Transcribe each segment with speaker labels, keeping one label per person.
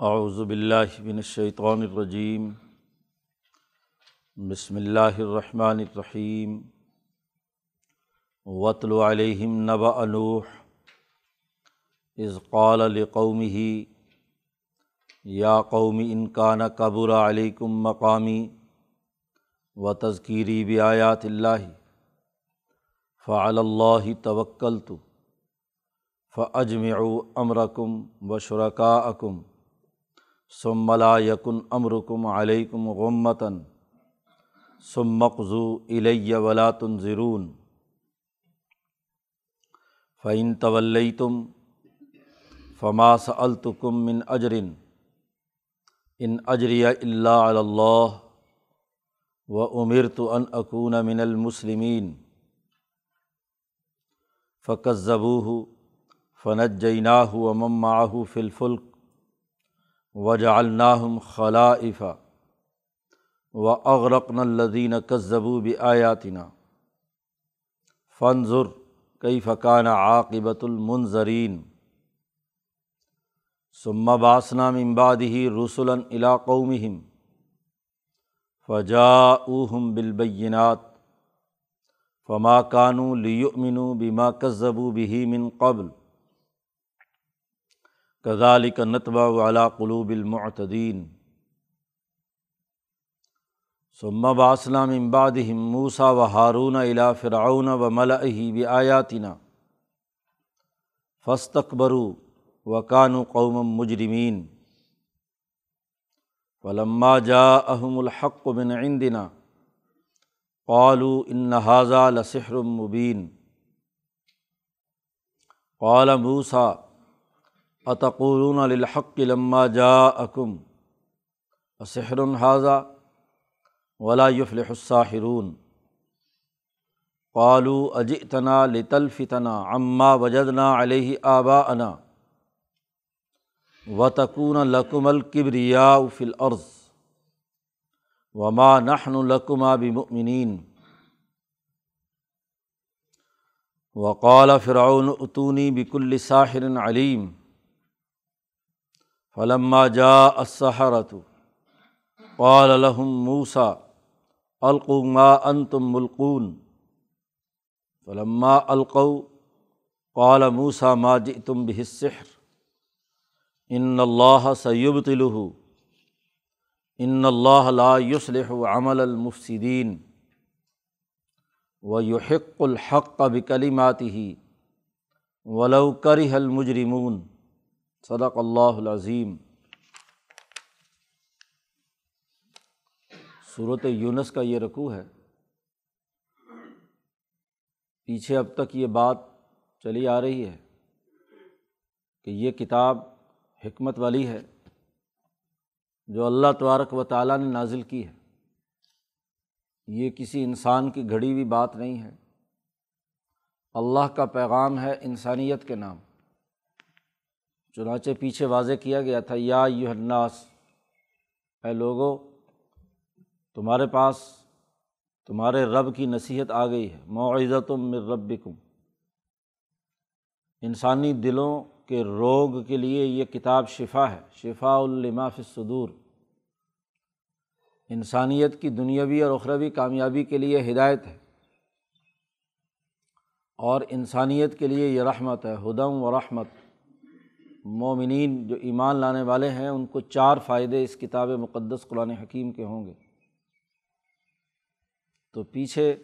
Speaker 1: اعوذ باللہ من الشیطان الرجیم بسم اللہ الرحمن الرحیم وطل علیہم نبأ نوح اذ قال لقومه یا قوم ان کان قبر علیکم مقامی و تذکیری بیات اللہ فعل اللہ توکلت فاجمعوا امرکم و شرکاءکم ثم لا یکن امرکم علیکم غمتاً ثم اقضوا الی ولا تنظرون. فإن تولیتم فما سألتکم من اجر ان اجریہ اللہ علی اللہ و امرت ان اکون من المسلمین فکذبوہ فنجیناہ ومن معہ فی الفلک وجعلناہم خلائف و اغرقن الذین کذبوا بآیاتنا فانظر کیف کان عاقبۃ المنظرین ثم بعثنا من بعدہ رسلا الی قومہم فجاؤہم بالبینات فما کانوا لیؤمنوا بما کذبوا به من قبل. کذالک نتبع علی قلوب المعتدین۔ ثم بعثنا من بعدہم موسیٰ و ہارون الی فرعون و ملئہ بآیاتنا۔ فاستکبروا وکانوا قوما مجرمین۔ فلما جاءہم الحق من عندنا قالوا ان هذا لسحر مبین۔ قال موسیٰ اتقولون للحق لما جاءکم سحر حاضہ ولا يفلح الساحرون. قالوا اجئتنا لتلفتنا عما وجدنا علیہ آباءنا وتكون لكم الكبرياء في الأرض وما نحن لكما بمؤمنين. وقال فرعون اتونی بكل ساحر علیم فلما جاء السحرة، قال لهم موسیٰ القوا ما انتم ملقون. فلما القوا قال موسیٰ ما جئتم به السحر. ان اللہ سیبطلہ ان اللہ لا يصلح عمل المفسدین و یحق الحق بکلماتہ ولو کرہ المجرمون. صدق اللہ العظیم۔ صورت یونس کا یہ رقوع ہے۔ پیچھے اب تک یہ بات چلی آ رہی ہے کہ یہ کتاب حکمت والی ہے جو اللہ تبارک و تعالیٰ نے نازل کی ہے۔ یہ کسی انسان کی گھڑی ہوئی بات نہیں ہے۔ اللہ کا پیغام ہے انسانیت کے نام۔ چنانچہ پیچھے واضح کیا گیا تھا، یا یو الناس، اے لوگو، تمہارے پاس تمہارے رب کی نصیحت آ گئی ہے معزت من ربکم۔ انسانی دلوں کے روگ کے لیے یہ کتاب شفا ہے، شفا الما صدور انسانیت کی دنیاوی اور اخروی کامیابی کے لیے ہدایت ہے۔ اور انسانیت کے لیے یہ رحمت ہے ہدم و رحمت۔ مومنین جو ایمان لانے والے ہیں، ان کو چار فائدے اس کتاب مقدس قرآن حکیم کے ہوں گے۔ تو پیچھے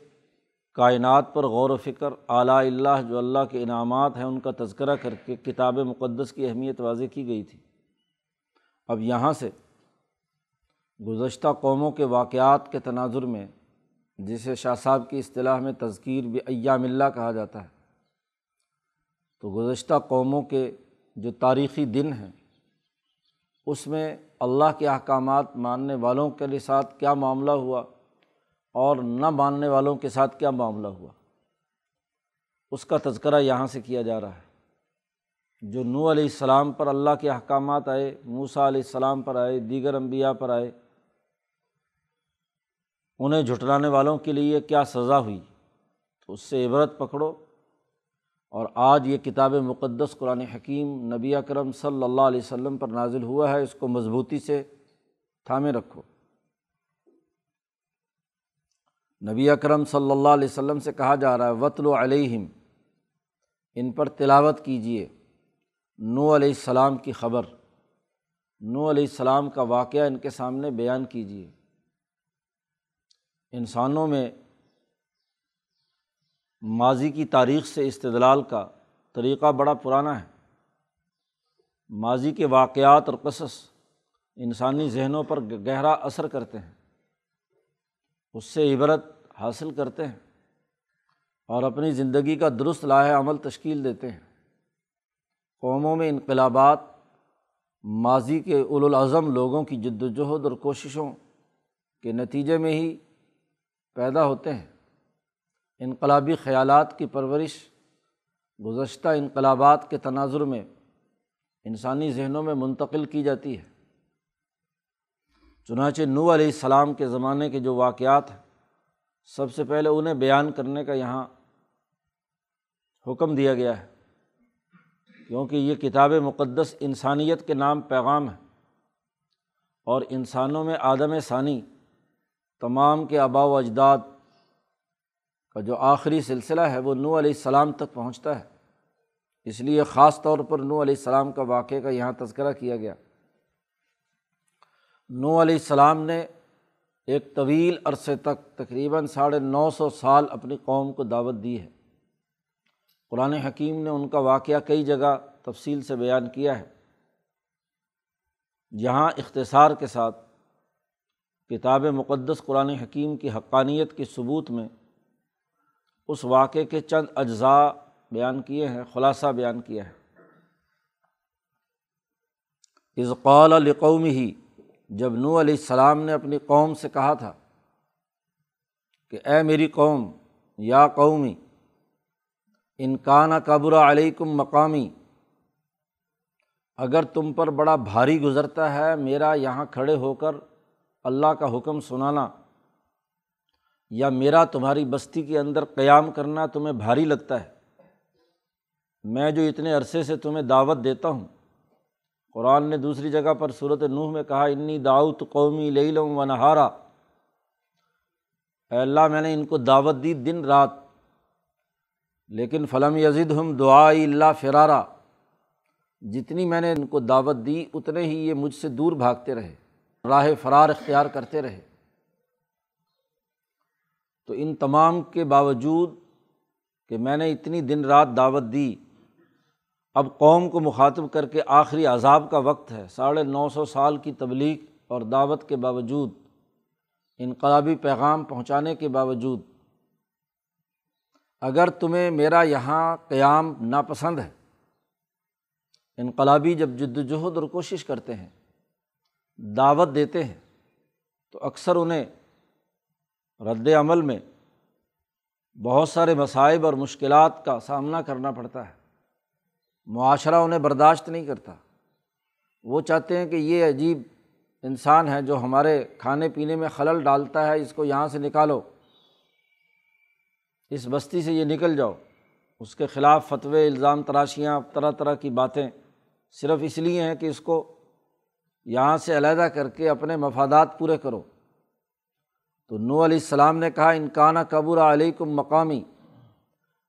Speaker 1: کائنات پر غور و فکر اعلیٰ اللہ جو اللہ کے انعامات ہیں، ان کا تذکرہ کر کے کتاب مقدس کی اہمیت واضح کی گئی تھی۔ اب یہاں سے گزشتہ قوموں کے واقعات کے تناظر میں، جسے شاہ صاحب کی اصطلاح میں تذکیر بھی ایام اللہ کہا جاتا ہے، تو گزشتہ قوموں کے جو تاریخی دن ہیں، اس میں اللہ کے احکامات ماننے والوں کے ساتھ کیا معاملہ ہوا اور نہ ماننے والوں کے ساتھ کیا معاملہ ہوا۔ اس کا تذکرہ یہاں سے کیا جا رہا ہے۔ جو نو علیہ السلام پر اللہ کے احکامات آئے موسا علیہ السلام پر آئے، دیگر انبیاء پر آئے، انہیں جھٹلانے والوں کے لیے کیا سزا ہوئی؟ تو اس سے عبرت پکڑو۔ اور آج یہ کتاب مقدس قرآن حکیم نبی اکرم صلی اللہ علیہ وسلم پر نازل ہوا ہے، اس کو مضبوطی سے تھامے رکھو۔ نبی اکرم صلی اللہ علیہ وسلم سے کہا جا رہا ہے وطل و علیہم ان پر تلاوت کیجیے نو علیہ السلام کی خبر، نو علیہ السلام کا واقعہ ان کے سامنے بیان کیجیے انسانوں میں ماضی کی تاریخ سے استدلال کا طریقہ بڑا پرانا ہے۔ ماضی کے واقعات اور قصص انسانی ذہنوں پر گہرا اثر کرتے ہیں۔ اس سے عبرت حاصل کرتے ہیں اور اپنی زندگی کا درست لاہ عمل تشکیل دیتے ہیں۔ قوموں میں انقلابات، ماضی کے الاظم لوگوں کی جد وجہد اور کوششوں کے نتیجے میں ہی پیدا ہوتے ہیں۔ انقلابی خیالات کی پرورش، گزشتہ انقلابات کے تناظر میں انسانی ذہنوں میں منتقل کی جاتی ہے۔ چنانچہ نو علیہ السلام کے زمانے کے جو واقعات ہیں، سب سے پہلے انہیں بیان کرنے کا یہاں حکم دیا گیا ہے، کیونکہ یہ کتاب مقدس انسانیت کے نام پیغام ہے۔ اور انسانوں میں آدم ثانی، تمام کے آبا و اجداد کا جو آخری سلسلہ ہے وہ نو علیہ السلام تک پہنچتا ہے۔ اس لیے خاص طور پر نو علیہ السلام کا واقعے کا یہاں تذکرہ کیا گیا۔ نو علیہ السلام نے ایک طویل عرصے تک تقریباً ساڑھے نو سو سال اپنی قوم کو دعوت دی ہے۔ قرآن حکیم نے ان کا واقعہ کئی جگہ تفصیل سے بیان کیا ہے۔ جہاں اختصار کے ساتھ کتاب مقدس قرآن حکیم کی حقانیت کے ثبوت میں اس واقعے کے چند اجزاء بیان کیے ہیں، خلاصہ بیان کیا ہے۔ ازقال القوم ہی جب نو علیہ السلام نے اپنی قوم سے کہا تھا کہ اے میری قوم، یا قومی انکانہ قبر علیکم مقامی، اگر تم پر بڑا بھاری گزرتا ہے، میرا یہاں کھڑے ہو کر اللہ کا حکم سنانا۔ یا میرا تمہاری بستی کے اندر قیام کرنا تمہیں بھاری لگتا ہے۔ میں جو اتنے عرصے سے تمہیں دعوت دیتا ہوں، قرآن نے دوسری جگہ پر صورت نوح میں کہا، انی داؤت قومی لئی لوں و نہارا اے اللہ، میں نے ان کو دعوت دی دن رات، لیکن فلم یزید ہم دعا اللہ فرارا۔ جتنی میں نے ان کو دعوت دی، اتنے ہی یہ مجھ سے دور بھاگتے رہے، راہ فرار اختیار کرتے رہے۔ تو ان تمام کے باوجود کہ میں نے اتنی دن رات دعوت دی، اب قوم کو مخاطب کر کے آخری عذاب کا وقت ہے۔ ساڑھے نو سو سال کی تبلیغ اور دعوت کے باوجود، انقلابی پیغام پہنچانے کے باوجود، اگر تمہیں میرا یہاں قیام ناپسند ہے۔ انقلابی جب جد وجہد اور کوشش کرتے ہیں، دعوت دیتے ہیں، تو اکثر انہیں رد عمل میں بہت سارے مصائب اور مشکلات کا سامنا کرنا پڑتا ہے۔ معاشرہ انہیں برداشت نہیں کرتا۔ وہ چاہتے ہیں کہ یہ عجیب انسان ہے جو ہمارے کھانے پینے میں خلل ڈالتا ہے، اس کو یہاں سے نکالو۔ اس بستی سے یہ نکل جاؤ۔ اس کے خلاف فتوے، الزام تراشیاں، طرح طرح کی باتیں۔ صرف اس لیے ہیں کہ اس کو یہاں سے علیحدہ کر کے اپنے مفادات پورے کرو۔ تو نو علیہ السلام نے کہا انکانہ قبر علیکم مقامی۔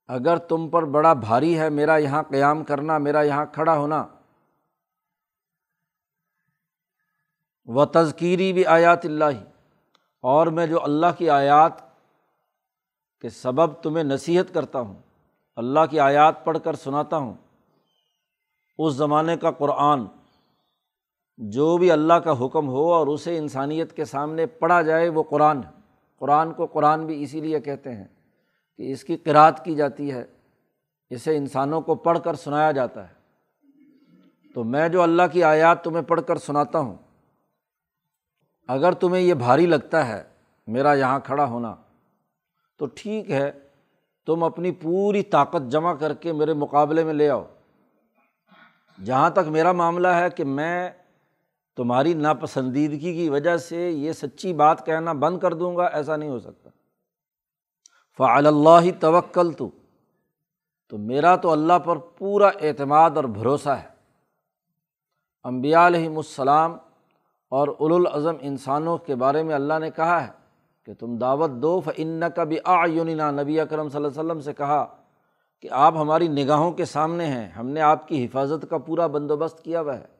Speaker 1: اگر تم پر بڑا بھاری ہے، میرا یہاں قیام کرنا، میرا یہاں کھڑا ہونا۔ و تذکیری بھی آیات اللہ اور میں جو اللہ کی آیات کے سبب تمہیں نصیحت کرتا ہوں، اللہ کی آیات پڑھ کر سناتا ہوں، اس زمانے کا قرآن۔ جو بھی اللہ کا حکم ہو اور اسے انسانیت کے سامنے پڑھا جائے وہ قرآن ہے۔ قرآن کو قرآن بھی اسی لیے کہتے ہیں کہ اس کی قرأت کی جاتی ہے، اسے انسانوں کو پڑھ کر سنایا جاتا ہے۔ تو میں جو اللہ کی آیات تمہیں پڑھ کر سناتا ہوں، اگر تمہیں یہ بھاری لگتا ہے میرا یہاں کھڑا ہونا، تو ٹھیک ہے، تم اپنی پوری طاقت جمع کر کے میرے مقابلے میں لے آؤ۔ جہاں تک میرا معاملہ ہے کہ میں تمہاری ناپسندیدگی کی وجہ سے یہ سچی بات کہنا بند کر دوں گا، ایسا نہیں ہو سکتا۔ فعل اللہ توکل تو تو میرا تو اللہ پر پورا اعتماد اور بھروسہ ہے۔ امبیا علیہم السلام اور الاظم انسانوں کے بارے میں اللہ نے کہا ہے کہ تم دعوت دو فن کا بھی آیوننا نبی اکرم صلی اللہ علیہ وسلم سے کہا کہ آپ ہماری نگاہوں کے سامنے ہیں، ہم نے آپ کی حفاظت کا پورا بندوبست کیا ہوا ہے۔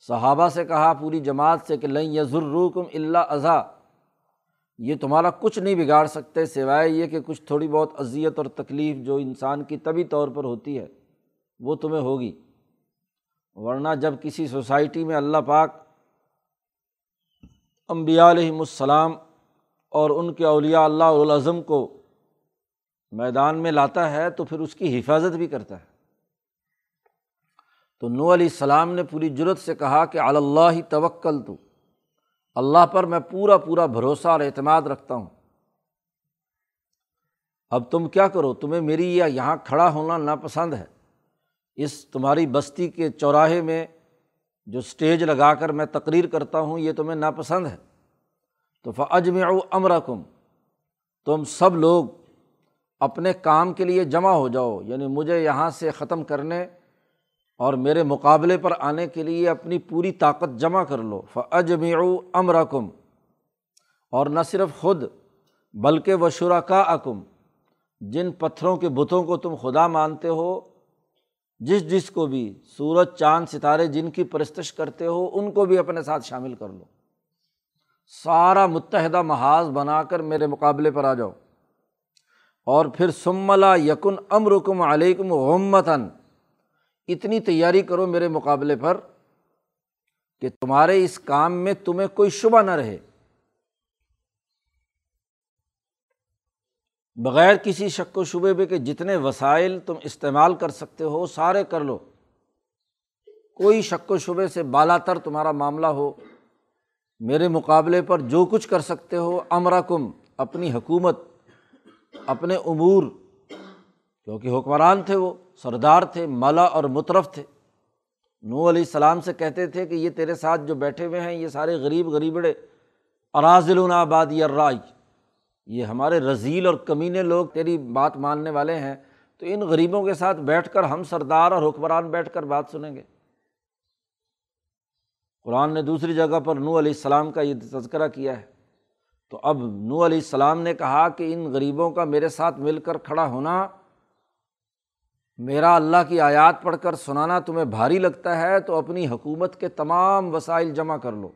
Speaker 1: صحابہ سے کہا پوری جماعت سے کہ لیں یزرکم اللہ اضا یہ تمہارا کچھ نہیں بگاڑ سکتے سوائے یہ کہ کچھ تھوڑی بہت اذیت اور تکلیف جو انسان کی طبی طور پر ہوتی ہے، وہ تمہیں ہوگی۔ ورنہ جب کسی سوسائٹی میں اللہ پاک امبیا علیہم السلام اور ان کے اولیاء اللہ العظم کو میدان میں لاتا ہے تو پھر اس کی حفاظت بھی کرتا ہے۔ تو نو علیہ السلام نے پوری جرت سے کہا کہ اللہ توکل تو۔ اللہ پر میں پورا پورا بھروسہ اور اعتماد رکھتا ہوں۔ اب تم کیا کرو؟ تمہیں میری یا یہاں کھڑا ہونا ناپسند ہے۔ اس تمہاری بستی کے چوراہے میں جو اسٹیج لگا کر میں تقریر کرتا ہوں، یہ تمہیں ناپسند ہے۔ تو فج میں امر کم تم سب لوگ اپنے کام کے لیے جمع ہو جاؤ یعنی مجھے یہاں سے ختم کرنے اور میرے مقابلے پر آنے کے لیے اپنی پوری طاقت جمع کر لو فجم امر کم اور نہ صرف خود، بلکہ وہ شرکا اکم جن پتھروں کے بتوں کو تم خدا مانتے ہو، جس جس کو بھی سورج، چاند، ستارے جن کی پرستش کرتے ہو، ان کو بھی اپنے ساتھ شامل کر لو۔ سارا متحدہ محاذ بنا کر میرے مقابلے پر آ جاؤ۔ اور پھر سملا یکن امرکم علیکم غمتاً اتنی تیاری کرو میرے مقابلے پر کہ تمہارے اس کام میں تمہیں کوئی شبہ نہ رہے۔ بغیر کسی شک و شبے پہ کہ جتنے وسائل تم استعمال کر سکتے ہو، سارے کر لو۔ کوئی شک و شبے سے بالا تر تمہارا معاملہ ہو۔ میرے مقابلے پر جو کچھ کر سکتے ہو امرا کم اپنی حکومت، اپنے امور، کیونکہ حکمران تھے وہ۔ سردار تھے مالا اور مترف تھے۔ نو علیہ السلام سے کہتے تھے کہ یہ تیرے ساتھ جو بیٹھے ہوئے ہیں، یہ سارے غریب غریبڑے اراضل آبادی الرائج یہ ہمارے رضیل اور کمینے لوگ تیری بات ماننے والے ہیں۔ تو ان غریبوں کے ساتھ بیٹھ کر ہم سردار اور حکمران بیٹھ کر بات سنیں گے۔ قرآن نے دوسری جگہ پر نو علیہ السلام کا یہ تذکرہ کیا ہے۔ تو اب نو علیہ السلام نے کہا کہ ان غریبوں کا میرے ساتھ مل کر کھڑا ہونا میرا اللہ کی آیات پڑھ کر سنانا تمہیں بھاری لگتا ہے تو اپنی حکومت کے تمام وسائل جمع کر لو۔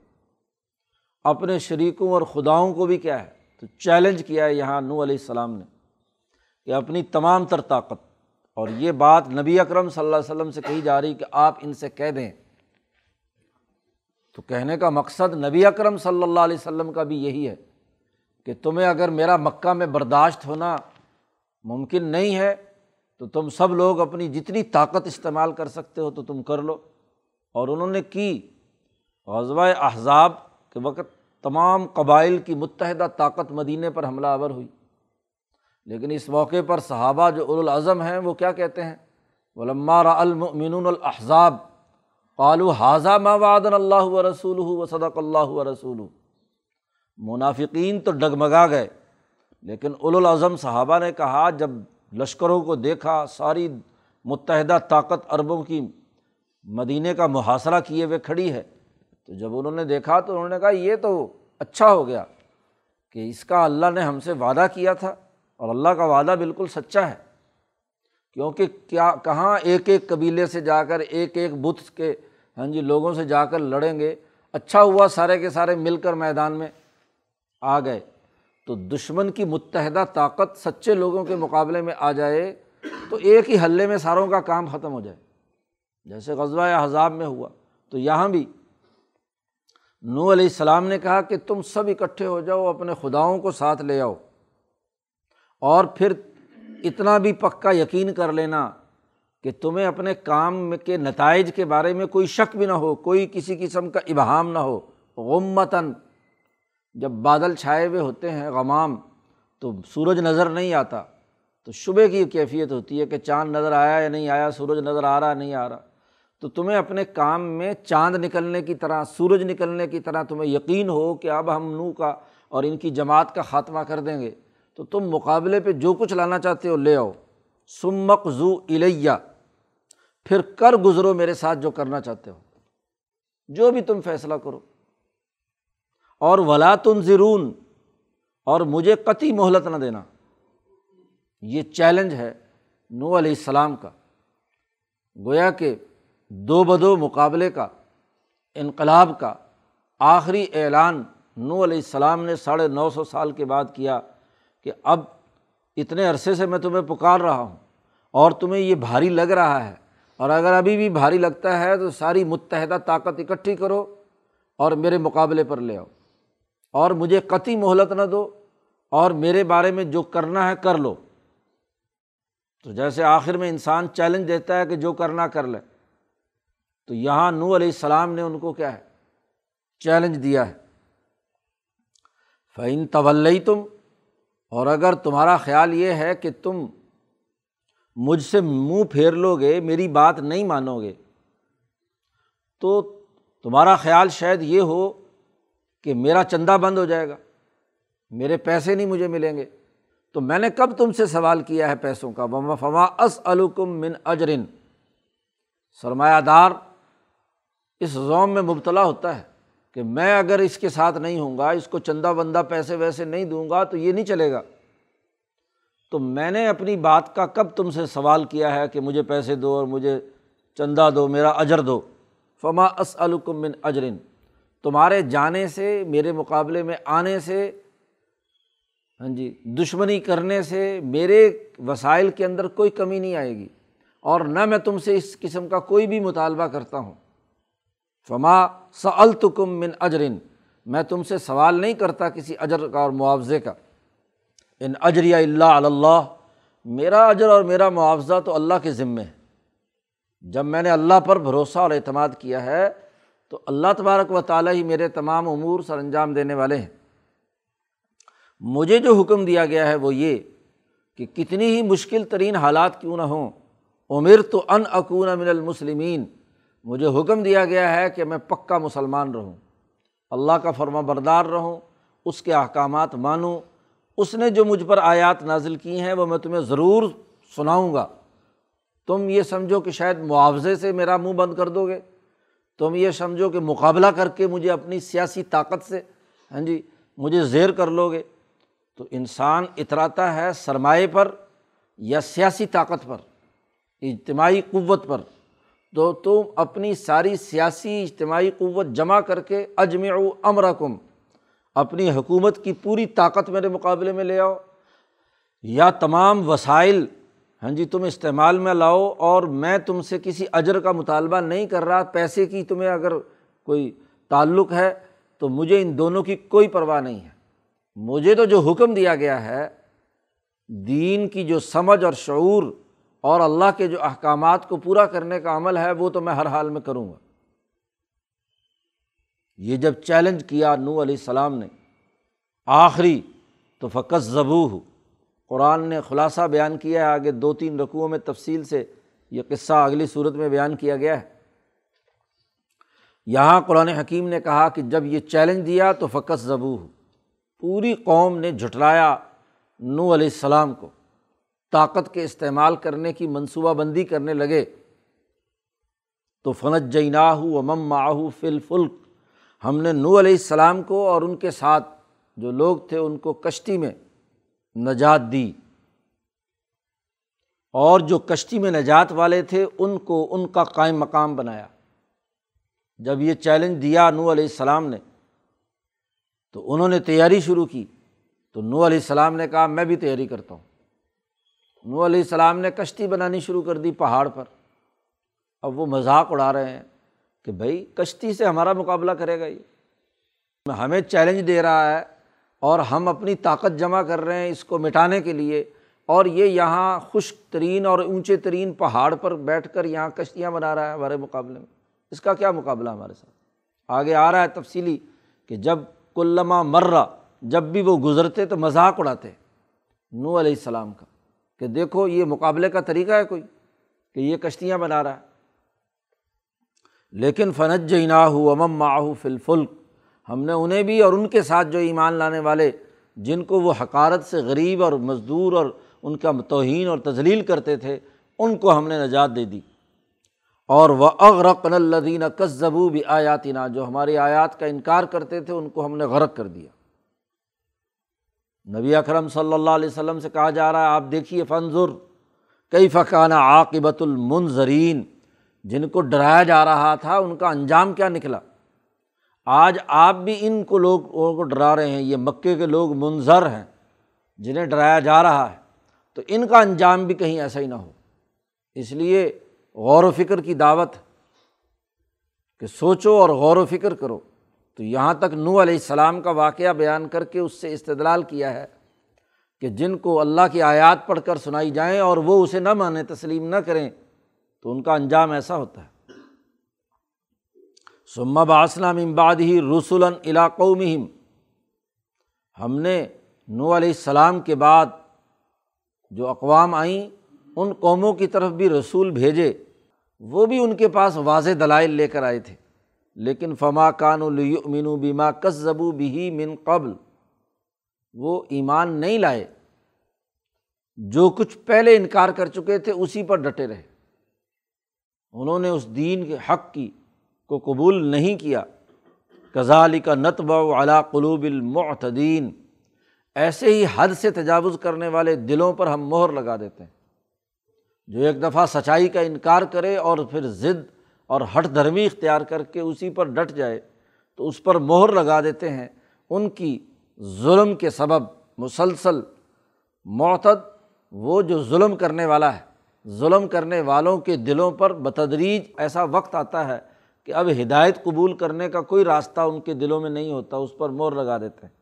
Speaker 1: اپنے شریکوں اور خداؤں کو بھی کیا ہے، تو چیلنج کیا ہے یہاں نو علیہ السلام نے کہ اپنی تمام تر طاقت۔ اور یہ بات نبی اکرم صلی اللہ علیہ وسلم سے کہی جا رہی کہ آپ ان سے کہہ دیں۔ تو کہنے کا مقصد نبی اکرم صلی اللہ علیہ وسلم کا بھی یہی ہے کہ تمہیں اگر میرا مکہ میں برداشت ہونا ممکن نہیں ہے تو تم سب لوگ اپنی جتنی طاقت استعمال کر سکتے ہو تو تم کر لو۔ اور انہوں نے کی۔ غزوہ احزاب کے وقت تمام قبائل کی متحدہ طاقت مدینہ پر حملہ آور ہوئی۔ لیکن اس موقع پر صحابہ جو الاظم ہیں وہ کیا کہتے ہیں؟ ولما را المؤمنون الاحزاب قالو حاضہ ما وعدن اللہ و رسول و صدق اللہ و رسول منافقین تو ڈگمگا گئے۔ لیکن الاظم صحابہ نے کہا، جب لشکروں کو دیکھا، ساری متحدہ طاقت عربوں کی مدینہ کا محاصرہ کیے ہوئے کھڑی ہے۔ تو جب انہوں نے دیکھا تو انہوں نے کہا، یہ تو اچھا ہو گیا کہ اس کا اللہ نے ہم سے وعدہ کیا تھا اور اللہ کا وعدہ بالکل سچا ہے۔ کیونکہ کیا، کہاں ایک ایک قبیلے سے جا کر، ایک ایک بت کے ہاں جی لوگوں سے جا کر لڑیں گے؟ اچھا ہوا سارے کے سارے مل کر میدان میں آ گئے۔ تو دشمن کی متحدہ طاقت سچے لوگوں کے مقابلے میں آ جائے تو ایک ہی حلے میں ساروں کا کام ختم ہو جائے۔ جیسے غزوہ یا حذاب میں ہوا۔ تو یہاں بھی نو علیہ السلام نے کہا کہ تم سب اکٹھے ہو جاؤ، اپنے خداؤں کو ساتھ لے آؤ۔ اور پھر اتنا بھی پکا یقین کر لینا کہ تمہیں اپنے کام کے نتائج کے بارے میں کوئی شک بھی نہ ہو، کوئی کسی قسم کا ابہام نہ ہو۔ غمتاً جب بادل چھائے ہوئے ہوتے ہیں، غمام، تو سورج نظر نہیں آتا۔ تو شبے کی کیفیت ہوتی ہے کہ چاند نظر آیا یا نہیں آیا، سورج نظر آ رہا نہیں آ رہا۔ تو تمہیں اپنے کام میں چاند نکلنے کی طرح، سورج نکلنے کی طرح تمہیں یقین ہو کہ اب ہم نو کا اور ان کی جماعت کا خاتمہ کر دیں گے۔ تو تم مقابلے پہ جو کچھ لانا چاہتے ہو لے آؤ۔ سمک زو الیہ پھر کر گزرو میرے ساتھ جو کرنا چاہتے ہو۔ جو بھی تم فیصلہ کرو۔ اور ولا تن ضرون اور مجھے قطعی مہلت نہ دینا۔ یہ چیلنج ہے نو علیہ السلام کا۔ گویا کہ دو بدو مقابلے کا، انقلاب کا آخری اعلان نو علیہ السلام نے ساڑھے نو سو سال کے بعد کیا کہ اب اتنے عرصے سے میں تمہیں پکار رہا ہوں اور تمہیں یہ بھاری لگ رہا ہے۔ اور اگر ابھی بھی بھاری لگتا ہے تو ساری متحدہ طاقت اکٹھی کرو اور میرے مقابلے پر لے آؤ۔ اور مجھے قطعی مہلت نہ دو اور میرے بارے میں جو کرنا ہے کر لو۔ تو جیسے آخر میں انسان چیلنج دیتا ہے کہ جو کرنا کر لے۔ تو یہاں نو علیہ السلام نے ان کو کیا ہے؟ چیلنج دیا ہے۔ فعین طول تم اور اگر تمہارا خیال یہ ہے کہ تم مجھ سے منہ پھیر لو گے، میری بات نہیں مانو گے، تو تمہارا خیال شاید یہ ہو کہ میرا چندہ بند ہو جائے گا، میرے پیسے نہیں مجھے ملیں گے۔ تو میں نے کب تم سے سوال کیا ہے پیسوں کا؟ فما اس الکم من اجرن سرمایہ دار، اس زوم میں مبتلا ہوتا ہے کہ میں اگر اس کے ساتھ نہیں ہوں گا، اس کو چندہ بندہ پیسے ویسے نہیں دوں گا تو یہ نہیں چلے گا۔ تو میں نے اپنی بات کا کب تم سے سوال کیا ہے کہ مجھے پیسے دو اور مجھے چندہ دو، میرا اجر دو؟ فما اس الکم من اجرن تمہارے جانے سے، میرے مقابلے میں آنے سے ہاں جی دشمنی کرنے سے میرے وسائل کے اندر کوئی کمی نہیں آئے گی اور نہ میں تم سے اس قسم کا کوئی بھی مطالبہ کرتا ہوں۔ فما سلتکم من اجرن میں تم سے سوال نہیں کرتا کسی اجر کا اور معاوضے کا۔ ان اجریا اللہ اللہ میرا اجر اور میرا معاوضہ تو اللہ کے ذمے ہے۔ جب میں نے اللہ پر بھروسہ اور اعتماد کیا ہے تو اللہ تبارک و تعالیٰ ہی میرے تمام امور سر انجام دینے والے ہیں۔ مجھے جو حکم دیا گیا ہے وہ یہ کہ کتنی ہی مشکل ترین حالات کیوں نہ ہوں عمر تو ان اکون من المسلمین، مجھے حکم دیا گیا ہے کہ میں پکا مسلمان رہوں۔ اللہ کا فرما بردار رہوں، اس کے احکامات مانوں۔ اس نے جو مجھ پر آیات نازل کی ہیں وہ میں تمہیں ضرور سناؤں گا۔ تم یہ سمجھو کہ شاید معاوضے سے میرا منہ بند کر دو گے۔ تم یہ سمجھو کہ مقابلہ کر کے مجھے اپنی سیاسی طاقت سے ہاں جی مجھے زیر کر لو گے تو انسان اتراتا ہے سرمایے پر یا سیاسی طاقت پر، اجتماعی قوت پر۔ تو تم اپنی ساری سیاسی اجتماعی قوت جمع کر کے اجمع امر کم اپنی حکومت کی پوری طاقت میرے مقابلے میں لے آؤ۔ یا تمام وسائل ہاں جی تم استعمال میں لاؤ اور میں تم سے کسی اجر کا مطالبہ نہیں کر رہا، پیسے کی تمہیں اگر کوئی تعلق ہے تو مجھے ان دونوں کی کوئی پرواہ نہیں ہے۔ مجھے تو جو حکم دیا گیا ہے، دین کی جو سمجھ اور شعور اور اللہ کے جو احکامات کو پورا کرنے کا عمل ہے، وہ تو میں ہر حال میں کروں گا۔ یہ جب چیلنج کیا نو علیہ السلام نے، آخری تو فقط ضبو ہو قرآن نے خلاصہ بیان کیا ہے، آگے دو تین رقوؤں میں تفصیل سے یہ قصہ اگلی صورت میں بیان کیا گیا ہے۔ یہاں قرآن حکیم نے کہا کہ جب یہ چیلنج دیا تو فقط ضبو پوری قوم نے جھٹلایا نو علیہ السلام کو۔ طاقت کے استعمال کرنے کی منصوبہ بندی کرنے لگے۔ تو فنت جینا ہو امم ماہو فل فلک ہم نے نو علیہ السلام کو اور ان کے ساتھ جو لوگ تھے ان کو کشتی میں نجات دی۔ اور جو کشتی میں نجات والے تھے، ان کو ان کا قائم مقام بنایا۔ جب یہ چیلنج دیا نو علیہ السلام نے، تو انہوں نے تیاری شروع کی۔ تو نو علیہ السلام نے کہا، میں بھی تیاری کرتا ہوں۔ نو علیہ السلام نے کشتی بنانی شروع کر دی پہاڑ پر۔ اب وہ مذاق اڑا رہے ہیں کہ بھائی، کشتی سے ہمارا مقابلہ کرے گا یہ۔ ہمیں چیلنج دے رہا ہے۔ اور ہم اپنی طاقت جمع کر رہے ہیں اس کو مٹانے کے لیے اور یہ یہاں خشک ترین اور اونچے ترین پہاڑ پر بیٹھ کر یہاں کشتیاں بنا رہا ہے ہمارے مقابلے میں۔ اس کا کیا مقابلہ ہمارے ساتھ؟ آگے آ رہا ہے تفصیلی کہ جب کلما مرہ جب بھی وہ گزرتے تو مذاق اڑاتے نو علیہ السلام کا کہ دیکھو یہ مقابلے کا طریقہ ہے کوئی کہ یہ کشتیاں بنا رہا ہے۔ لیکن فنج جینا ہو امم ماہو فلفلک ہم نے انہیں بھی اور ان کے ساتھ جو ایمان لانے والے، جن کو وہ حکارت سے غریب اور مزدور اور ان کا توہین اور تزلیل کرتے تھے، ان کو ہم نے نجات دے دی۔ اور وہ اغرقن الدین کذبو بھی آیاتینہ جو ہماری آیات کا انکار کرتے تھے، ان کو ہم نے غرق کر دیا۔ نبی اکرم صلی اللہ علیہ وسلم سے کہا جا رہا ہے، آپ دیکھیے فنظر کئی فقانہ عاقبۃ المنظرین، جن کو ڈرایا جا رہا تھا، ان کا انجام کیا نکلا؟ آج آپ بھی ان کو لوگوں کو ڈرا رہے ہیں، یہ مکے کے لوگ منظر ہیں جنہیں ڈرایا جا رہا ہے۔ تو ان کا انجام بھی کہیں ایسا ہی نہ ہو۔ اس لیے غور و فکر کی دعوت کہ سوچو اور غور و فکر کرو۔ تو یہاں تک نو علیہ السلام کا واقعہ بیان کر کے اس سے استدلال کیا ہے کہ جن کو اللہ کی آیات پڑھ کر سنائی جائیں اور وہ اسے نہ مانیں، تسلیم نہ کریں، تو ان کا انجام ایسا ہوتا ہے۔ سما باسلہ امباد ہی رسول علاقوں مہم ہم نے نو علیہ السلام کے بعد جو اقوام آئیں، ان قوموں کی طرف بھی رسول بھیجے۔ وہ بھی ان کے پاس واضح دلائل لے کر آئے تھے۔ لیکن فما کان المین بیما کسبو بھی من قبل۔ وہ ایمان نہیں لائے۔ جو کچھ پہلے انکار کر چکے تھے، اسی پر ڈٹے رہے۔ انہوں نے اس دین کے حق کی کو قبول نہیں کیا۔ کزالی کا نتب علا قلوب المعتدین۔ ایسے ہی حد سے تجاوز کرنے والے دلوں پر ہم مہر لگا دیتے ہیں۔ جو ایک دفعہ سچائی کا انکار کرے اور پھر ضد اور ہٹ دھرمی اختیار کر کے اسی پر ڈٹ جائے تو اس پر مہر لگا دیتے ہیں۔ ان کی ظلم کے سبب مسلسل معتد وہ جو ظلم کرنے والا ہے۔ ظلم کرنے والوں کے دلوں پر بتدریج ایسا وقت آتا ہے کہ اب ہدایت قبول کرنے کا کوئی راستہ ان کے دلوں میں نہیں ہوتا، اس پر مور لگا دیتے ہیں۔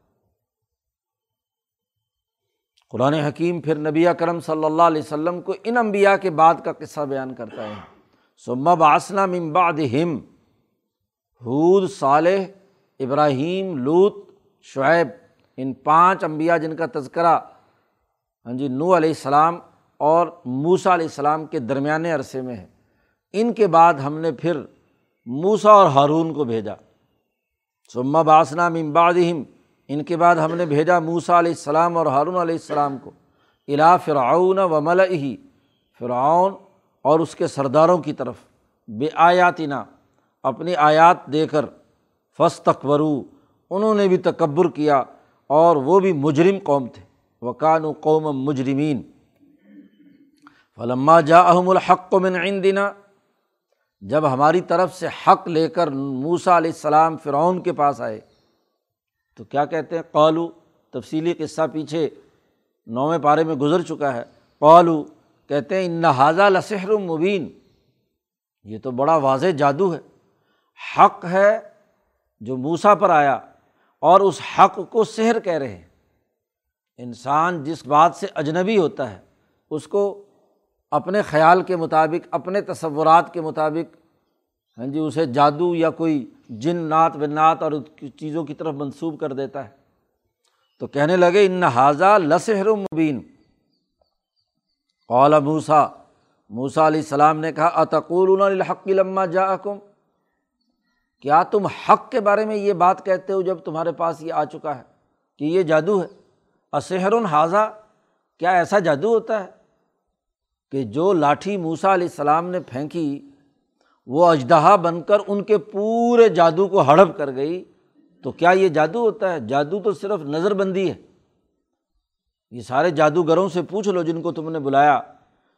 Speaker 1: قرآن حکیم پھر نبی کرم صلی اللہ علیہ وسلم کو ان انبیاء کے بعد کا قصہ بیان کرتا ہے۔ سما باسنا ممباد ہم حود صالح، ابراہیم لوت شعیب، ان پانچ انبیاء جن کا تذکرہ ہاں جی نو علیہ السلام اور موسا علیہ السلام کے درمیانے عرصے میں ہے۔ ان کے بعد ہم نے پھر موسا اور ہارون کو بھیجا۔ سما باسنا ممباد ان کے بعد ہم نے بھیجا موسا علیہ السلام اور ہارون علیہ السلام کو۔ الا فرعون و مل ہی فرعون اور اس کے سرداروں کی طرف۔ بے آیاتینہ اپنی آیات دے کر۔ فس تقورو انہوں نے بھی تکبر کیا اور وہ بھی مجرم قوم تھے۔ وکان و قوم مجرمین۔ فلما جا احم الحق من عندنا جب ہماری طرف سے حق لے کر موسا علیہ السلام فرعون کے پاس آئے، تو کیا کہتے ہیں؟ قالو، تفصیلی قصہ پیچھے نویں پارے میں گزر چکا ہے۔ قالو، کہتے ہیں، ان حاضہ لسحر مبین یہ تو بڑا واضح جادو ہے۔ حق ہے جو موسا پر آیا اور اس حق کو سحر کہہ رہے ہیں۔ انسان جس بات سے اجنبی ہوتا ہے، اس کو اپنے خیال کے مطابق، اپنے تصورات کے مطابق ہاں جی اسے جادو یا کوئی جن نعت و نعت اور چیزوں کی طرف منسوب کر دیتا ہے۔ تو کہنے لگے، ان حاضہ لسحر مبین۔ قول موسا موسا علیہ السلام نے کہا اتقول الحق لما جا کیا تم حق کے بارے میں یہ بات کہتے ہو جب تمہارے پاس یہ آ چکا ہے کہ یہ جادو ہے؟ اسحر حاضہ کیا ایسا جادو ہوتا ہے؟ کہ جو لاٹھی موسا علیہ السلام نے پھینکی، وہ اجدہا بن کر ان کے پورے جادو کو ہڑپ کر گئی۔ تو کیا یہ جادو ہوتا ہے؟ جادو تو صرف نظر بندی ہے۔ یہ سارے جادوگروں سے پوچھ لو جن کو تم نے بلایا۔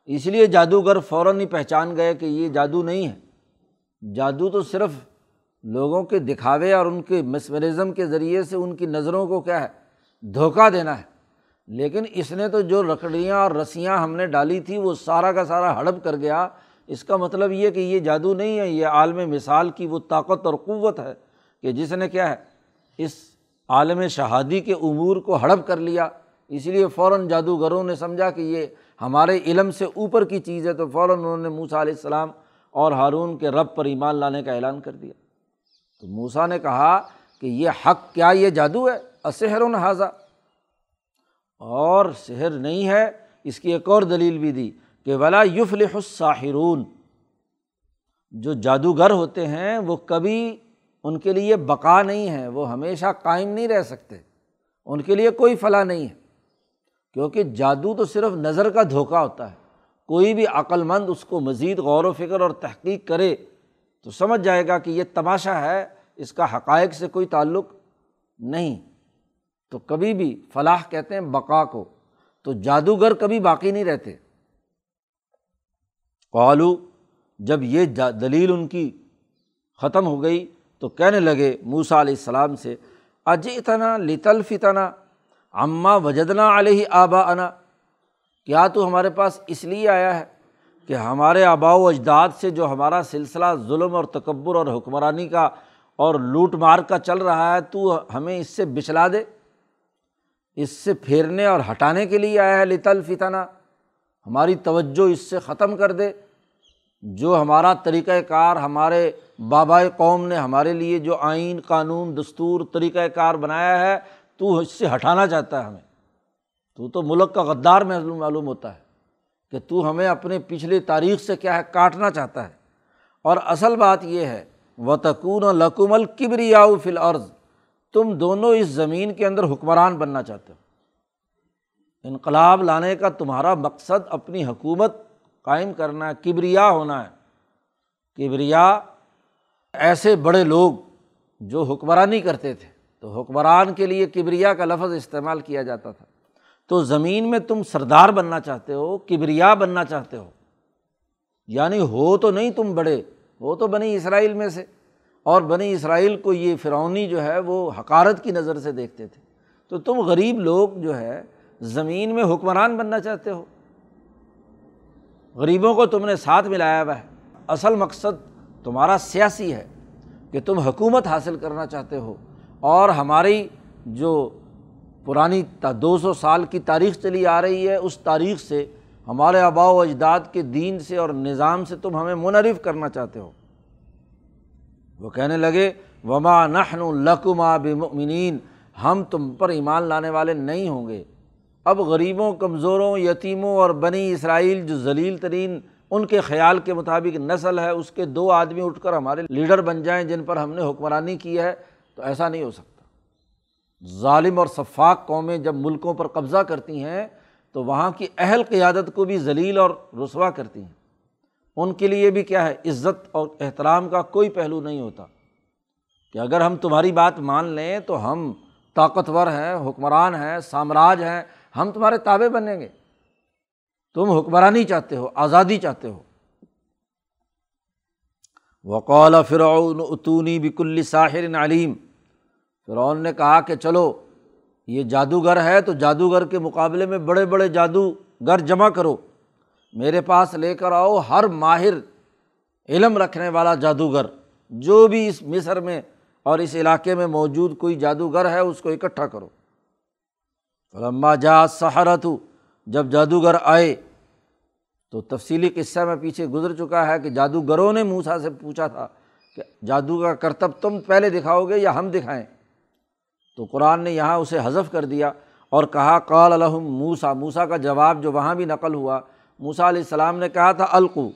Speaker 1: اس لیے جادوگر فوراً ہی پہچان گئے کہ یہ جادو نہیں ہے۔ جادو تو صرف لوگوں کے دکھاوے اور ان کے مسمرزم کے ذریعے سے ان کی نظروں کو کیا ہے؟ دھوکہ دینا ہے۔ لیکن اس نے تو جو لکڑیاں اور رسیاں ہم نے ڈالی تھی وہ سارا کا سارا ہڑپ کر گیا۔ اس کا مطلب یہ کہ یہ جادو نہیں ہے، یہ عالم مثال کی وہ طاقت اور قوت ہے کہ جس نے کیا ہے، اس عالم شہادی کے امور کو ہڑپ کر لیا۔ اس لیے فوراً جادوگروں نے سمجھا کہ یہ ہمارے علم سے اوپر کی چیز ہے، تو فوراً انہوں نے موسا علیہ السلام اور ہارون کے رب پر ایمان لانے کا اعلان کر دیا۔ تو موسا نے کہا کہ یہ حق، کیا یہ جادو ہے؟ اسحر و حاضہ اور شہر نہیں ہے، اس کی ایک اور دلیل بھی دی کہ ولا یفلح الساحرون۔ جو جادوگر ہوتے ہیں، وہ کبھی ان کے لیے بقا نہیں ہے، وہ ہمیشہ قائم نہیں رہ سکتے۔ ان کے لیے کوئی فلاح نہیں ہے۔ کیونکہ جادو تو صرف نظر کا دھوکہ ہوتا ہے۔ کوئی بھی عقل مند اس کو مزید غور و فکر اور تحقیق کرے تو سمجھ جائے گا کہ یہ تماشا ہے، اس کا حقائق سے کوئی تعلق نہیں۔ تو کبھی بھی فلاح کہتے ہیں بقا کو، تو جادوگر کبھی باقی نہیں رہتے۔ قالو، جب یہ دلیل ان کی ختم ہو گئی تو کہنے لگے موسا علیہ السلام سے اج اتنا لطل فتنا اماں وجدنا علیہ آبا انا کیا تو ہمارے پاس اس لیے آیا ہے کہ ہمارے آبا و اجداد سے جو ہمارا سلسلہ ظلم اور تکبر اور حکمرانی کا اور لوٹ مار کا چل رہا ہے، تو ہمیں اس سے بچلا دے؟ اس سے پھیرنے اور ہٹانے کے لیے آیا ہے لطل فتنا۔ ہماری توجہ اس سے ختم کر دے۔ جو ہمارا طریقۂ کار ہمارے بابائے قوم نے ہمارے لیے جو آئین، قانون، دستور طریقۂ کار بنایا ہے، تو اس سے ہٹانا چاہتا ہے ہمیں۔ تو تو ملک کا غدار محلوم معلوم ہوتا ہے کہ تو ہمیں اپنے پچھلی تاریخ سے کیا ہے، کاٹنا چاہتا ہے۔ اور اصل بات یہ ہے و تکون و لقم فل عرض تم دونوں اس زمین کے اندر حکمران بننا چاہتے ہو۔ انقلاب لانے کا تمہارا مقصد اپنی حکومت قائم کرنا ہے، کبریا ہونا ہے۔ کبریا ایسے بڑے لوگ جو حکمرانی کرتے تھے۔ تو حکمران کے لیے کبریا کا لفظ استعمال کیا جاتا تھا۔ تو زمین میں تم سردار بننا چاہتے ہو، کبریا بننا چاہتے ہو۔ یعنی ہو تو نہیں تم بڑے، ہو تو بنی اسرائیل میں سے۔ اور بنی اسرائیل کو یہ فرونی جو ہے وہ حکارت کی نظر سے دیکھتے تھے۔ تو تم غریب لوگ جو ہے زمین میں حکمران بننا چاہتے ہو۔ غریبوں کو تم نے ساتھ ملایا ہوا ہے۔ اصل مقصد تمہارا سیاسی ہے کہ تم حکومت حاصل کرنا چاہتے ہو۔ اور ہماری جو پرانی دو سو سال کی تاریخ چلی آ رہی ہے، اس تاریخ سے ہمارے آبا و اجداد کے دین سے اور نظام سے تم ہمیں منرف کرنا چاہتے ہو۔ وہ کہنے لگے، وما نحن القما بمؤمنین ہم تم پر ایمان لانے والے نہیں ہوں گے۔ اب غریبوں، کمزوروں، یتیموں اور بنی اسرائیل جو ذلیل ترین ان کے خیال کے مطابق نسل ہے، اس کے دو آدمی اٹھ کر ہمارے لیڈر بن جائیں جن پر ہم نے حکمرانی کی ہے، تو ایسا نہیں ہو سکتا۔ ظالم اور شفاق قومیں جب ملکوں پر قبضہ کرتی ہیں، تو وہاں کی اہل قیادت کو بھی ذلیل اور رسوا کرتی ہیں۔ ان کے لیے بھی کیا ہے، عزت اور احترام کا کوئی پہلو نہیں ہوتا۔ کہ اگر ہم تمہاری بات مان لیں تو ہم طاقتور ہیں، حکمران ہیں، سامراج ہیں، ہم تمہارے تابے بنیں گے۔ تم حکمرانی چاہتے ہو، آزادی چاہتے ہو۔ وقول فرعون، اتونی بک الساحر علیم۔ فرعون نے کہا کہ چلو، یہ جادوگر ہے تو جادوگر کے مقابلے میں بڑے بڑے جادوگر جمع کرو۔ میرے پاس لے کر آؤ ہر ماہر علم رکھنے والا جادوگر، جو بھی اس مصر میں اور اس علاقے میں موجود کوئی جادوگر ہے، اس کو اکٹھا کرو۔ فلما جا سہارت جب جادوگر آئے، تو تفصیلی قصہ میں پیچھے گزر چکا ہے کہ جادوگروں نے موسا سے پوچھا تھا کہ جادو کا کرتب تم پہلے دکھاؤ گے یا ہم دکھائیں؟ تو قرآن نے یہاں اسے حذف کر دیا اور کہا، قال الحم موسا موسا کا جواب جو وہاں بھی نقل ہوا موسا علیہ السلام نے کہا تھا، القو،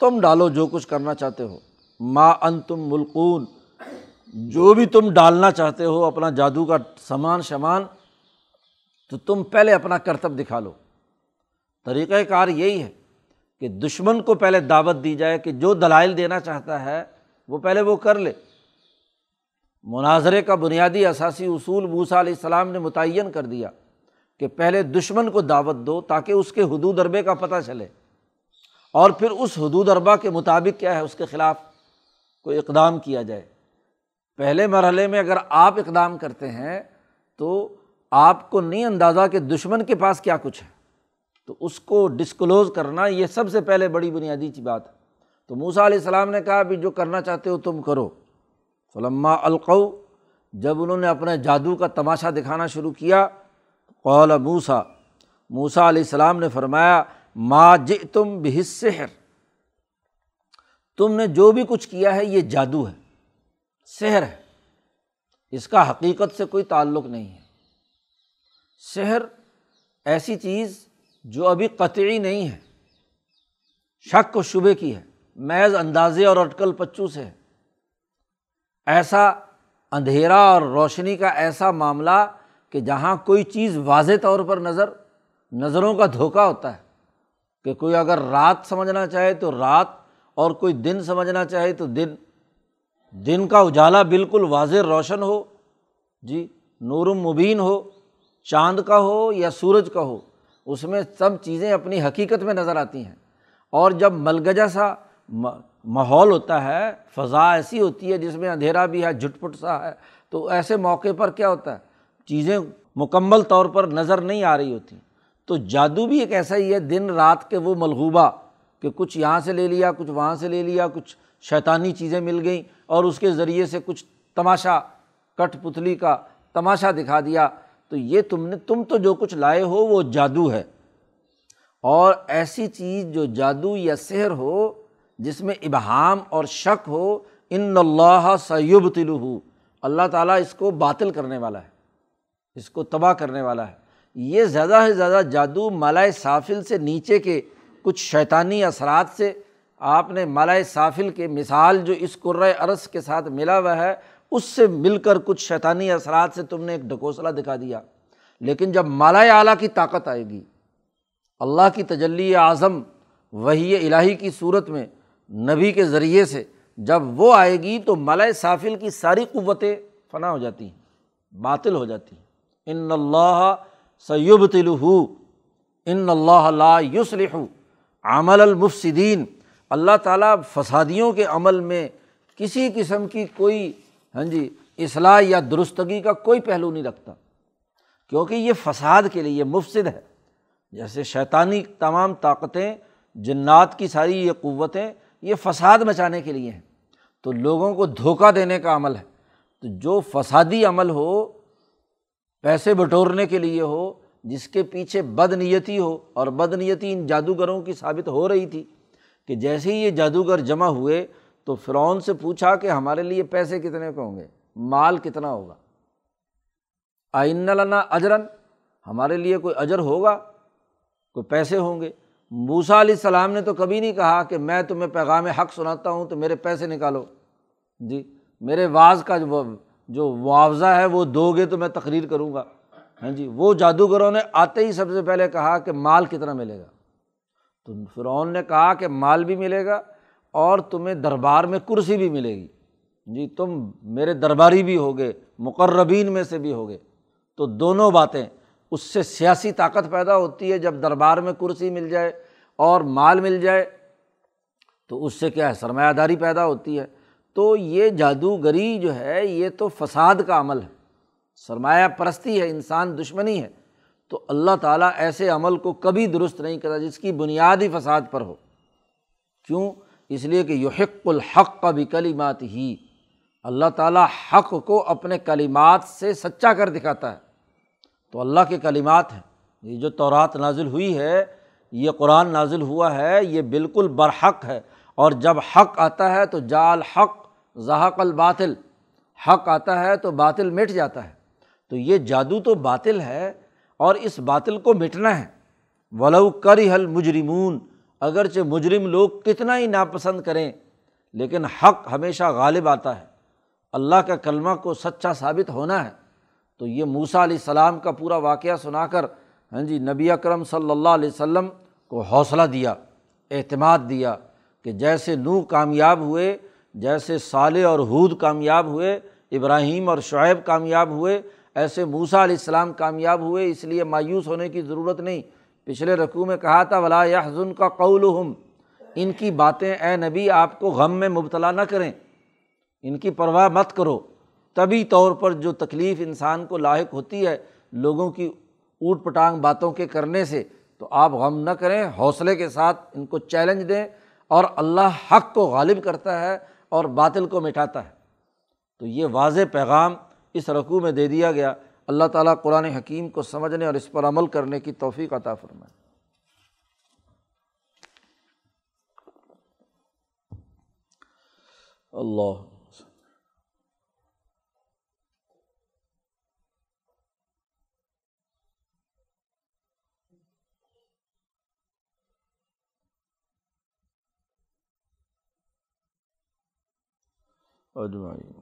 Speaker 1: تم ڈالو جو کچھ کرنا چاہتے ہو۔ ما ان تم ملکون جو بھی تم ڈالنا چاہتے ہو، اپنا جادو کا سامان شمان تو تم پہلے اپنا کرتب دکھا لو۔ طریقۂ کار یہی ہے کہ دشمن کو پہلے دعوت دی جائے کہ جو دلائل دینا چاہتا ہے، وہ پہلے وہ کر لے۔ مناظرے کا بنیادی اثاثی اصول موسا علیہ السلام نے متعین کر دیا۔ کہ پہلے دشمن کو دعوت دو تاکہ اس کے حدود اربے کا پتہ چلے۔ اور پھر اس حدود اربا کے مطابق کیا ہے؟ اس کے خلاف کوئی اقدام کیا جائے۔ پہلے مرحلے میں اگر آپ اقدام کرتے ہیں تو آپ کو نہیں اندازہ کہ دشمن کے پاس کیا کچھ ہے۔ تو اس کو ڈسکلوز کرنا یہ سب سے پہلے بڑی بنیادی بات ہے۔ تو موسا علیہ السلام نے کہا بھی جو کرنا چاہتے ہو تم کرو۔ فلما القو، جب انہوں نے اپنے جادو کا تماشا دکھانا شروع کیا قول موسا موسا علیہ السلام نے فرمایا، ما ج تم بحصر تم نے جو بھی کچھ کیا ہے، یہ جادو ہے، سحر ہے۔ اس کا حقیقت سے کوئی تعلق نہیں ہے۔ سحر ایسی چیز جو ابھی قطعی نہیں ہے، شک و شبے کی ہے محض اندازے اور اٹکل پچو سے ہے۔ ایسا اندھیرا اور روشنی کا ایسا معاملہ کہ جہاں کوئی چیز واضح طور پر نظر، نظروں کا دھوکہ ہوتا ہے، کہ کوئی اگر رات سمجھنا چاہے تو رات اور کوئی دن سمجھنا چاہے تو دن۔ دن کا اجالا بالکل واضح روشن ہو جی نور مبین ہو، چاند کا ہو یا سورج کا ہو، اس میں سب چیزیں اپنی حقیقت میں نظر آتی ہیں۔ اور جب ملگجا سا ماحول ہوتا ہے، فضا ایسی ہوتی ہے جس میں اندھیرا بھی ہے، جھٹ پٹ سا ہے، تو ایسے موقع پر کیا ہوتا ہے؟ چیزیں مکمل طور پر نظر نہیں آ رہی ہوتی۔ تو جادو بھی ایک ایسا ہی ہے، دن رات کے وہ ملغوبہ کہ کچھ یہاں سے لے لیا، کچھ وہاں سے لے لیا، کچھ شیطانی چیزیں مل گئیں اور اس کے ذریعے سے کچھ تماشا کٹ پتلی کا تماشا دکھا دیا۔ تو یہ تم نے، تم تو جو کچھ لائے ہو وہ جادو ہے۔ اور ایسی چیز جو جادو یا سحر ہو، جس میں ابہام اور شک ہو، ان اللہ سیب تلو اللہ تعالیٰ اس کو باطل کرنے والا ہے۔ اس کو تباہ کرنے والا ہے۔ یہ زیادہ سے زیادہ جادو مالائے صافل سے نیچے کے کچھ شیطانی اثرات سے۔ آپ نے مالائے صافل کے مثال جو اس قرۂۂ عرض کے ساتھ ملا ہوا ہے، اس سے مل کر کچھ شیطانی اثرات سے تم نے ایک ڈھکوسلا دکھا دیا۔ لیکن جب مالائے اعلیٰ کی طاقت آئے گی، اللہ کی تجلی اعظم وہی الہی کی صورت میں، نبی کے ذریعے سے جب وہ آئے گی تو ملائے صافل کی ساری قوتیں فنا ہو جاتی ہیں، باطل ہو جاتی ہیں۔ ان اللہ سیب تلو ان اللہ لا یوسلح عمل المفصدین اللہ تعالیٰ فسادیوں کے عمل میں کسی قسم کی کوئی ہاں جی اصلاح یا درستگی کا کوئی پہلو نہیں رکھتا۔ کیونکہ یہ فساد کے لیے مفصد ہے۔ جیسے شیطانی تمام طاقتیں، جنات کی ساری یہ قوتیں یہ فساد مچانے کے لیے ہیں۔ تو لوگوں کو دھوکہ دینے کا عمل ہے۔ تو جو فسادی عمل ہو پیسے بٹورنے کے لیے ہو، جس کے پیچھے بد نیتی ہو، اور بد نیتی ان جادوگروں کی ثابت ہو رہی تھی کہ جیسے ہی یہ جادوگر جمع ہوئے تو فرعون سے پوچھا کہ ہمارے لیے پیسے کتنے کے ہوں گے، مال کتنا ہوگا؟ آئین لنا اجرن ہمارے لیے کوئی اجر ہوگا؟ کوئی پیسے ہوں گے؟ موسا علیہ السلام نے تو کبھی نہیں کہا کہ میں تمہیں پیغام حق سناتا ہوں، تو میرے پیسے نکالو۔ جی میرے واز کا جو جو معاوضہ ہے وہ دو گے تو میں تقریر کروں گا۔ ہاں جی وہ جادوگروں نے آتے ہی سب سے پہلے کہا کہ مال کتنا ملے گا۔ تو فرعون نے کہا کہ مال بھی ملے گا اور تمہیں دربار میں کرسی بھی ملے گی۔ جی تم میرے درباری بھی ہوگے، مقربین میں سے بھی ہوگے۔ تو دونوں باتیں، اس سے سیاسی طاقت پیدا ہوتی ہے جب دربار میں کرسی مل جائے اور مال مل جائے۔ تو اس سے کیا ہے؟ سرمایہ داری پیدا ہوتی ہے۔ تو یہ جادوگری جو ہے، یہ تو فساد کا عمل ہے۔ سرمایہ پرستی ہے، انسان دشمنی ہے۔ تو اللہ تعالیٰ ایسے عمل کو کبھی درست نہیں کرتا جس کی بنیادی فساد پر ہو۔ کیوں؟ اس لیے کہ یحق الحق کا بھی کلیمات ہی اللہ تعالیٰ حق کو اپنے کلیمات سے سچا کر دکھاتا ہے۔ تو اللہ کے کلمات ہیں۔ یہ جو تورات نازل ہوئی ہے، یہ قرآن نازل ہوا ہے، یہ بالکل برحق ہے۔ اور جب حق آتا ہے تو جال حق ذہق الباطل، حق آتا ہے تو باطل مٹ جاتا ہے۔ تو یہ جادو تو باطل ہے اور اس باطل کو مٹنا ہے۔ ولو کری حل مجرمون اگرچہ مجرم لوگ کتنا ہی ناپسند کریں، لیکن حق ہمیشہ غالب آتا ہے۔ اللہ کا کلمہ کو سچا ثابت ہونا ہے۔ تو یہ موسا علیہ السلام کا پورا واقعہ سنا کر ہاں جی نبی اکرم صلی اللہ علیہ وسلم کو حوصلہ دیا، اعتماد دیا کہ جیسے نو کامیاب ہوئے جیسے صالح اور حود کامیاب ہوئے، ابراہیم اور شعیب کامیاب ہوئے، ایسے موسا علیہ السلام کامیاب ہوئے، اس لیے مایوس ہونے کی ضرورت نہیں۔ پچھلے رقوع میں کہا تھا، ولا حضن کا قول ہم ان کی باتیں اے نبی، آپ کو غم میں مبتلا نہ کریں۔ ان کی پرواہ مت کرو۔ طبی طور پر جو تکلیف انسان کو لاحق ہوتی ہے لوگوں کی اوٹ پٹانگ باتوں کے کرنے سے، تو آپ غم نہ کریں۔ حوصلے کے ساتھ ان کو چیلنج دیں۔ اور اللہ حق کو غالب کرتا ہے۔ اور باطل کو مٹاتا ہے۔ تو یہ واضح پیغام اس رقوع میں دے دیا گیا۔ اللہ تعالیٰ قرآن حکیم کو سمجھنے اور اس پر عمل کرنے کی توفیق عطا فرمائے۔ اللہ اجمعین